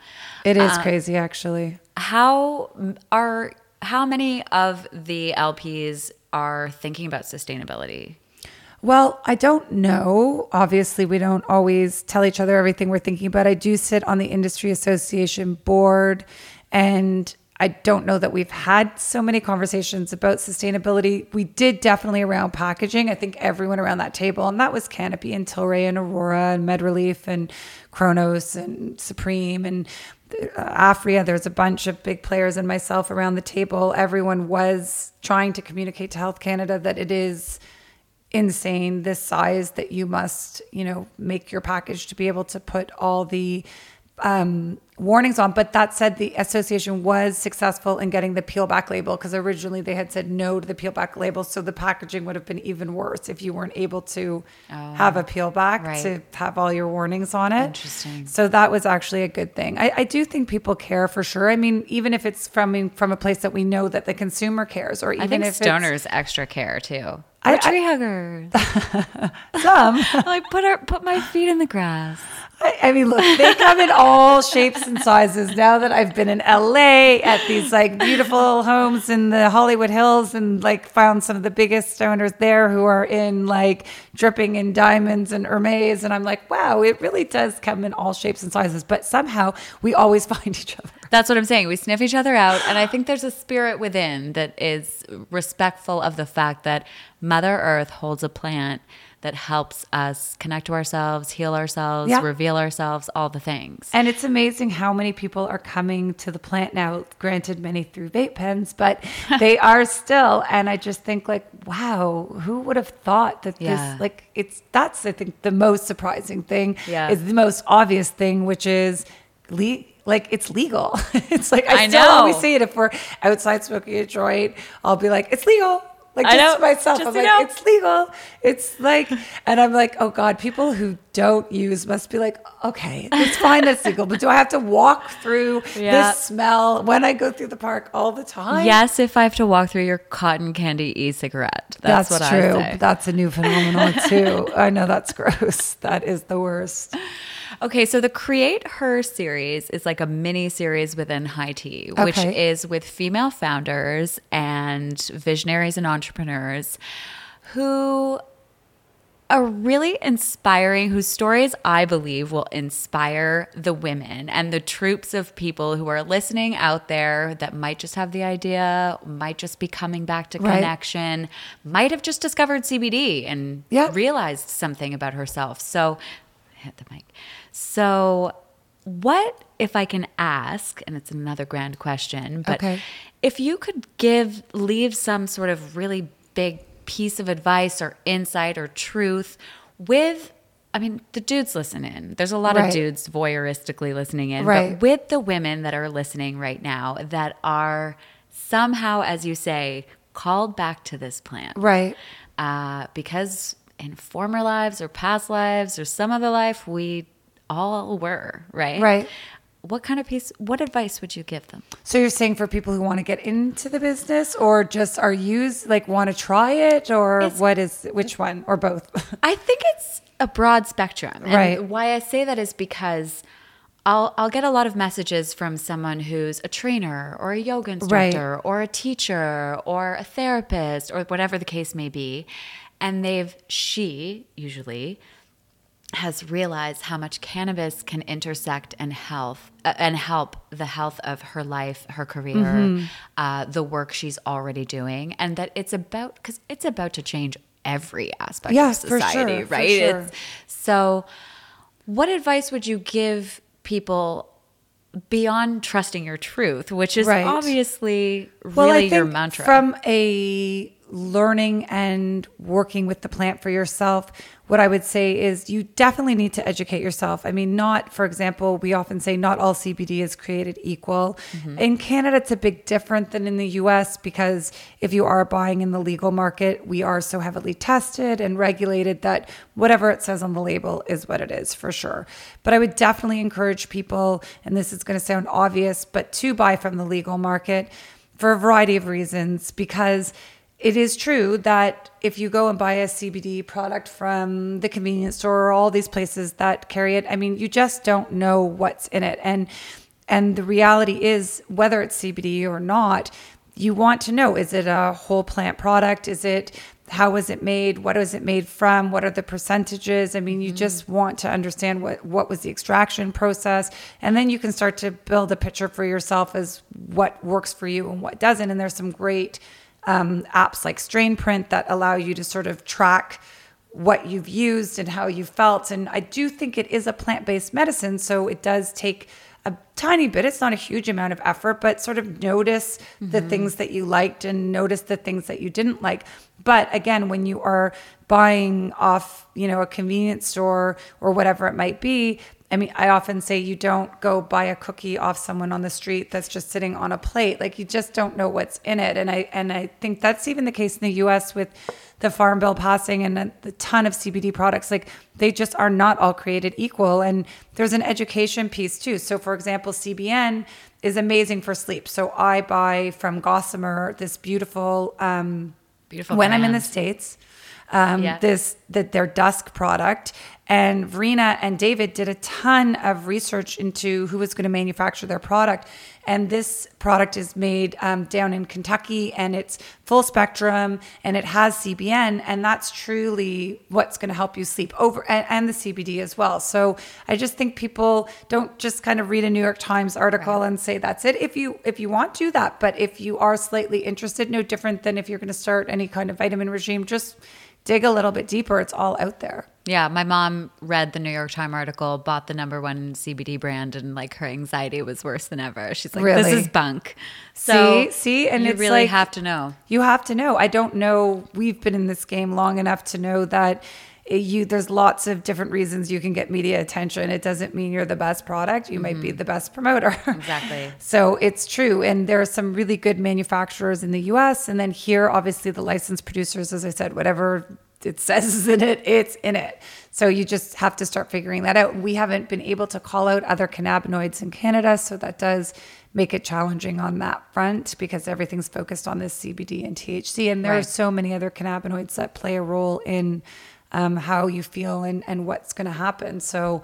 it is uh, crazy actually. How are, how many of the LPs are thinking about sustainability? Well, I don't know. Obviously, we don't always tell each other everything we're thinking about. I do sit on the industry association board and I don't know that we've had so many conversations about sustainability. We did definitely around packaging. I think everyone around that table, and that was Canopy and Tilray and Aurora and MedReleaf and Cronos and Supreme and uh, Aphria, there's a bunch of big players and myself around the table. Everyone was trying to communicate to Health Canada that it is insane this size that you must, you know, make your package to be able to put all the um, warnings on. But that said, the association was successful in getting the peel back label because originally they had said no to the peel back label. So the packaging would have been even worse if you weren't able to oh, have a peel back right. to have all your warnings on it. Interesting. So that was actually a good thing. I, I do think people care for sure. I mean, even if it's from from a place that we know that the consumer cares, or even I think if stoners extra care too. I, tree huggers. Some like put our put my feet in the grass. I, I, mean, look, they come in all shapes and sizes. Now that I've been in LA at these like beautiful homes in the Hollywood Hills and like found some of the biggest owners there who are in like dripping in diamonds and Hermes. And I'm like, wow, it really does come in all shapes and sizes. But somehow we always find each other. That's what I'm saying. We sniff each other out. And I think there's a spirit within that is respectful of the fact that Mother Earth holds a plant that helps us connect to ourselves, heal ourselves, yeah. reveal ourselves, all the things. And it's amazing how many people are coming to the plant now, granted, many through vape pens, but they are still. And I just think, like, wow, who would have thought that yeah. this, like, it's that's, I think, the most surprising thing yeah. is the most obvious thing, which is. Le- like it's legal. it's like I, I still know. always say it if we're outside smoking a joint, I'll be like, it's legal. Like I just know, myself, just I'm like, know. it's legal. It's like, and I'm like, oh God, people who don't use must be like, okay, it's fine, that's legal, but do I have to walk through yeah. this smell when I go through the park all the time? Yes, if I have to walk through your cotton candy e-cigarette. That's, that's what true. I say. That's a new phenomenon too. I know that's gross. That is the worst. Okay, so the Create Her series is like a mini series within High Tea, okay. which is with female founders and visionaries and entrepreneurs who are really inspiring, whose stories I believe will inspire the women and the troops of people who are listening out there that might just have the idea, might just be coming back to right. connection, might have just discovered CBD and yeah. realized something about herself. So, hit the mic. So, what if I can ask, and it's another grand question, but okay. if you could give, leave some sort of really big piece of advice or insight or truth with I mean, the dudes listen in. There's a lot right. of dudes voyeuristically listening in. Right. But with the women that are listening right now that are somehow, as you say, called back to this plan. Right. Uh, because in former lives or past lives or some other life, we all were, right? Right. What kind of piece, what advice would you give them? So you're saying for people who want to get into the business or just are used, like want to try it or it's, what is, which one or both? I think it's a broad spectrum. And right. why I say that is because I'll, I'll get a lot of messages from someone who's a trainer or a yoga instructor right. or a teacher or a therapist or whatever the case may be. And they've, she usually, has realized how much cannabis can intersect and health uh, and help the health of her life, her career, mm-hmm. uh, the work she's already doing, and that it's about because it's about to change every aspect yeah, of society, sure, right? Sure. so, what advice would you give people? Beyond trusting your truth, which is right. obviously well, really your mantra. From a learning and working with the plant for yourself, what I would say is you definitely need to educate yourself. I mean, not, for example, we often say not all CBD is created equal. Mm-hmm. In Canada, it's a bit different than in the US because if you are buying in the legal market, we are so heavily tested and regulated that whatever it says on the label is what it is for sure. But I would definitely encourage people, and this is going to sound obvious, but to buy from the legal market for a variety of reasons because it is true that if you go and buy a CBD product from the convenience store or all these places that carry it, I mean, you just don't know what's in it. And and the reality is whether it's CBD or not, you want to know is it a whole plant product? Is it how was it made? What was it made from? What are the percentages? I mean, you mm-hmm. just want to understand what what was the extraction process, and then you can start to build a picture for yourself as what works for you and what doesn't. And there's some great um, apps like Strainprint that allow you to sort of track what you've used and how you felt. And I do think it is a plant based medicine. So it does take a tiny bit. It's not a huge amount of effort, but sort of notice the things that you liked and notice the things that you didn't like. But again, when you are buying off, you know, a convenience store or whatever it might be, I mean, I often say you don't go buy a cookie off someone on the street that's just sitting on a plate. Like you just don't know what's in it. And I and I think that's even the case in the US with the farm bill passing and a, the ton of CBD products. Like they just are not all created equal. And there's an education piece too. So for example, CBN is amazing for sleep. So I buy from Gossamer this beautiful um Beautiful when I'm in the. States. Um, Yeah. this that their dusk product and Verena and David did a ton of research into who was going to manufacture their product. And this product is made um, down in Kentucky and it's full spectrum and it has CBN. And that's truly what's going to help you sleep over and, and the CBD as well. So I just think people don't just kind of read a New York Times article and say that's it. If you if you want, to do that. But if you are slightly interested, no different than if you're going to start any kind of vitamin regime, just dig a little bit deeper. It's all out there. Yeah, my mom read the New York Times article, bought the number one CBD brand, and like her anxiety was worse than ever. She's like, "This is bunk." So see, see, and you it's really like, have to know. You have to know. I don't know. We've been in this game long enough to know that you there's lots of different reasons you can get media attention. It doesn't mean you're the best product. You might be mm-hmm. the best promoter. Exactly. so it's true, and there are some really good manufacturers in the U.S. and then here, obviously, the licensed producers. As I said, whatever it says is in it, it's in it. So you just have to start figuring that out. We haven't been able to call out other cannabinoids in Canada, so that does make it challenging on that front because everything's focused on this CBD and THC, and there are so many other cannabinoids that play a role in um, how you feel and, and what's going to happen. So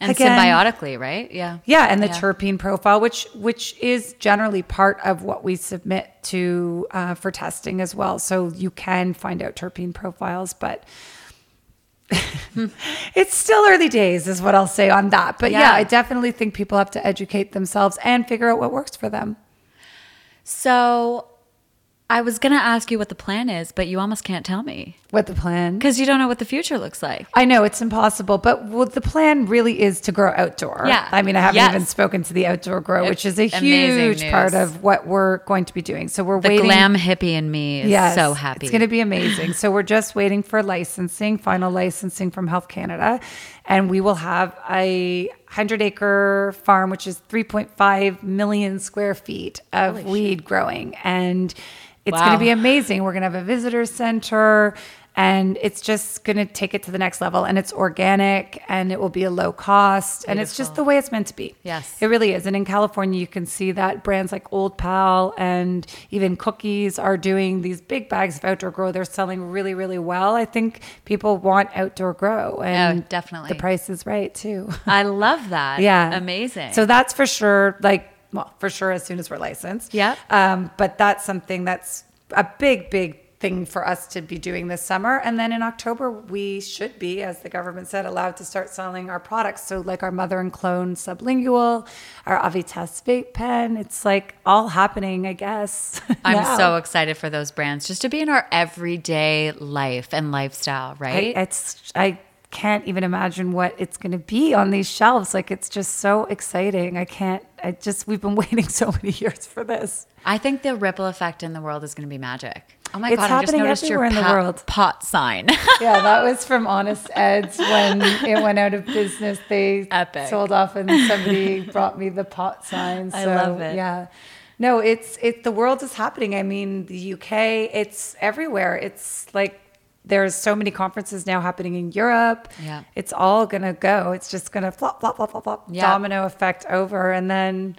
And again- symbiotically, right? Yeah. yeah, and the Yeah. terpene profile, which which is generally part of what we submit to uh, for testing as well. So you can find out terpene profiles, but it's still early days, is what I'll say on that. But yeah. Yeah. I definitely think people have to educate themselves and figure out what works for them. So I was going to ask you what the plan is, but you almost can't tell me What the plan? because you don't know what the future looks like. I know it's impossible, but well, the plan really is to grow outdoor. Yeah. I mean, I haven't Yes. even spoken to the outdoor grow, which is a huge news. part of what we're going to be doing. So we're waiting. The waiting. glam hippie in me is Yes, so happy. It's going to be amazing. so we're just waiting for licensing, final licensing from Health Canada, and we will have a 100 acre farm, which is 3.5 million square feet of weed growing, and it's going to be amazing. We're going to have a visitor center. And it's just going to take it to the next level. And it's organic and it will be a low cost. And it's just the way it's meant to be. Yes. It really is. And in California, you can see that brands like Old Pal and even Cookies are doing these big bags of outdoor grow. They're selling really, really well. I think people want outdoor grow. And definitely. The price is right too. I love that. yeah. Amazing. So that's for sure. Like, well, for sure as soon as we're licensed. yeah Um, but that's something that's a big, big thing for us to be doing this summer. And then in October, we should be, as the government said, allowed to start selling our products. So like our mother and clone sublingual, our Avitas vape pen, it's like all happening, I guess. I'm now. so excited for those brands just to be in our everyday life and lifestyle, I, right? it's, I can't even imagine what it's going to be on these shelves. Like it's just so exciting. I can't, I just, we've been waiting so many years for this. I think the ripple effect in the world is going to be magic. Oh my It's god! I just noticed your in the pot, world. pot sign. Yeah, that was from Honest Ed's when it went out of business. They Epic. sold off, and somebody brought me the pot sign. So, I love it. Yeah, no, it's it. The world is happening. I mean, the UK, it's everywhere. It's like there's so many conferences now happening in Europe. Yeah. it's all gonna go. It's just gonna flop, flop, flop, flop, flop, Yeah. domino effect over, and then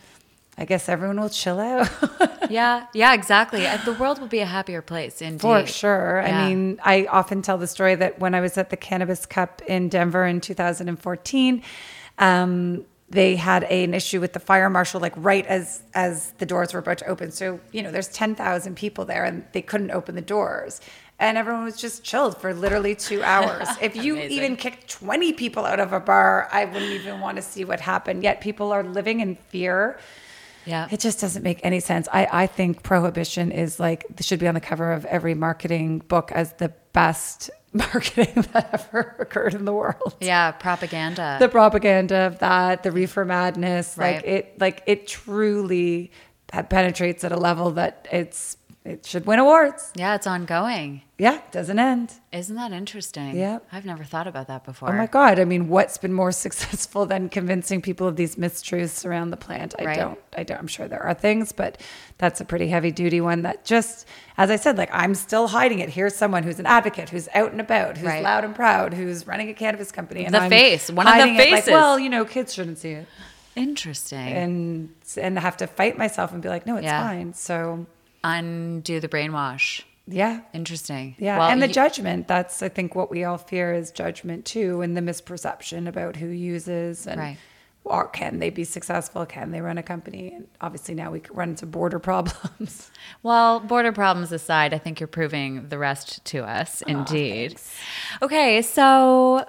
I guess everyone will chill out. yeah, yeah, exactly. Uh, The world will be a happier place. Indeed, For sure. Yeah. I mean, I often tell the story that when I was at the Cannabis Cup in Denver in 2014, um, they had an issue with the fire marshal, like right as as the doors were about to open. So you know, there's 10,000 people there, and they couldn't open the doors. And everyone was just chilled for literally two hours. If you Amazing. even kicked 20 people out of a bar, I wouldn't even want to see what happened. Yet people are living in fear. Yeah. It just doesn't make any sense. I, I think prohibition is like should be on the cover of every marketing book as the best marketing that ever occurred in the world. Yeah, propaganda. The propaganda of that, the reefer madness, Right. like it, like it truly penetrates at a level that it's it should win awards. yeah, it's ongoing. Yeah, doesn't end. Isn't that interesting? Yeah. I've never thought about that before. Oh my God. I mean, what's been more successful than convincing people of these mistruths around the plant? I Right. don't, I don't, I'm sure there are things, but that's a pretty heavy duty one that just, as I said, like I'm still hiding it. Here's someone who's an advocate, who's out and about, who's Right. loud and proud, who's running a cannabis company. And The I'm face, one of the it like, faces. well, you know, kids shouldn't see it. Interesting. And, and have to fight myself and be like, no, it's Yeah. fine. So Undo the brainwash. yeah. Interesting. Yeah, Well, and the you- judgment. That's I think what we all fear is judgment too, and the misperception about who uses and Right. or can they be successful? Can they run a company? And obviously now we run into border problems. Well, border problems aside, I think you're proving the rest to us. Indeed. thanks. okay, so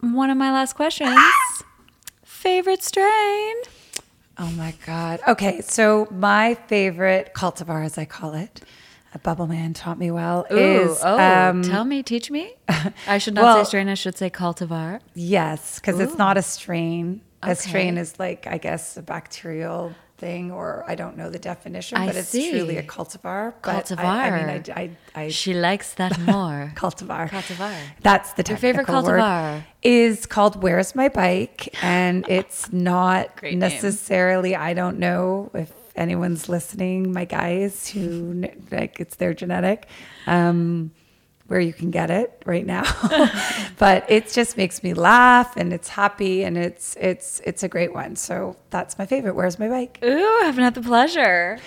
one of my last questions. Favorite strain? Oh my god. Okay, so my favorite cultivar, as I call it, a bubble man taught me well, Ooh, is oh, um, tell me, teach me. I should not well- say strain. I should say cultivar. Yes, because it's not a strain. A strain is like, I guess, a bacterial thing, or I don't know the definition, I but it's see. truly a cultivar. But I, I mean, I, I, I she likes that more. cultivar. Cultivar. That's the Your favorite technical word. cultivar? Is called "Where's My Bike," and it's not Great name. necessarily. I don't know if anyone's listening. My guys who like it's their genetic. Um, where you can get it right now, but it just makes me laugh and it's happy and it's it's it's a great one. So that's my favorite. Where's my bike? Ooh, I haven't had the pleasure.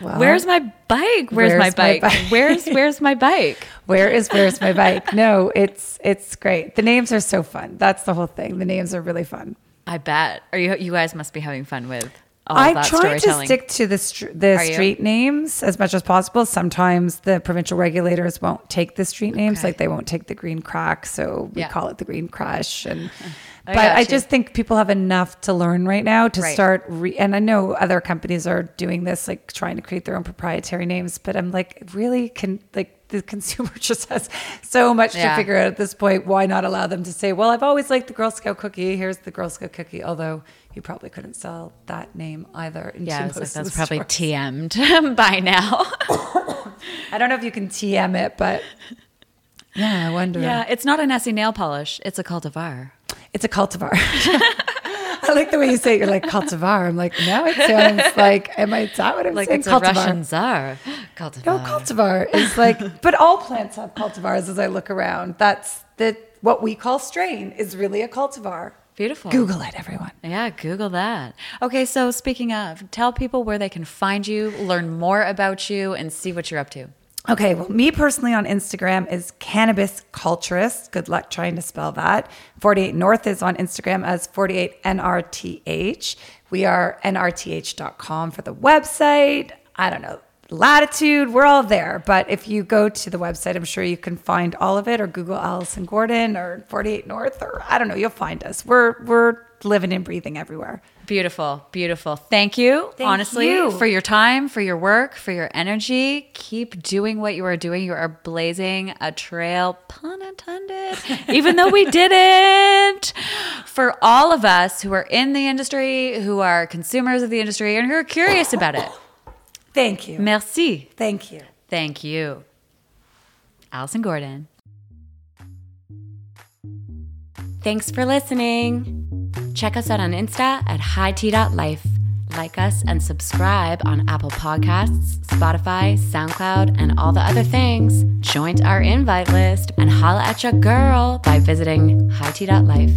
Well, Where's my bike? Where's, my Where's my bike? bike? where's Where's my bike? Where is where's my bike? No, it's it's great. The names are so fun. That's the whole thing. The names are really fun. I bet. Are you? You guys must be having fun with all I of that try to stick to the str- the Are you? street names as much as possible. Sometimes the provincial regulators won't take the street names, Okay. like they won't take the green crack, so we Yeah. call it the green crush. And I but I just think people have enough to learn right now to Right. start. Re- and I know other companies are doing this, like trying to create their own proprietary names. But I'm like, really, can like the consumer just has so much Yeah. to figure out at this point. Why not allow them to say, well, I've always liked the Girl Scout cookie. Here's the Girl Scout cookie. Although you probably couldn't sell that name either. Yeah, like, that's probably stores. TM'd by now. I don't know if you can TM it, but yeah, I wonder. yeah, it's not an Essie nail polish. It's a cultivar. It's a cultivar. I like the way you say it. You're like cultivar. I'm like, no, it sounds like, am I, is that what I'm Like saying? it's a Russian czar. Cultivar. No, cultivar is like, but all plants have cultivars as I look around. That's the, what we call strain is really a cultivar. Beautiful. Google it, everyone. Yeah, Google that. Okay, so speaking of, tell people where they can find you, learn more about you, and see what you're up to. Okay, well, me personally on Instagram is cannabis culturist. Good luck trying to spell that. 48 North is on Instagram as 48NRTH. We are nrth.com for the website. I don't know, latitude, we're all there. But if you go to the website, I'm sure you can find all of it or Google Alison Gordon or 48 North or I don't know, you'll find us. We're we're living and breathing everywhere. Beautiful, beautiful. Thank you, Thank honestly, you. for your time, for your work, for your energy. Keep doing what you are doing. You are blazing a trail, pun intended, even though we didn't. For all of us who are in the industry, who are consumers of the industry, and who are curious about it. Thank you. Merci. Thank you. Thank you. Alison Gordon. Thanks for listening. Check us out on Insta at hight.life. Like us and subscribe on Apple Podcasts, Spotify, SoundCloud, and all the other things. Join our invite list and holla at your girl by visiting hight.life.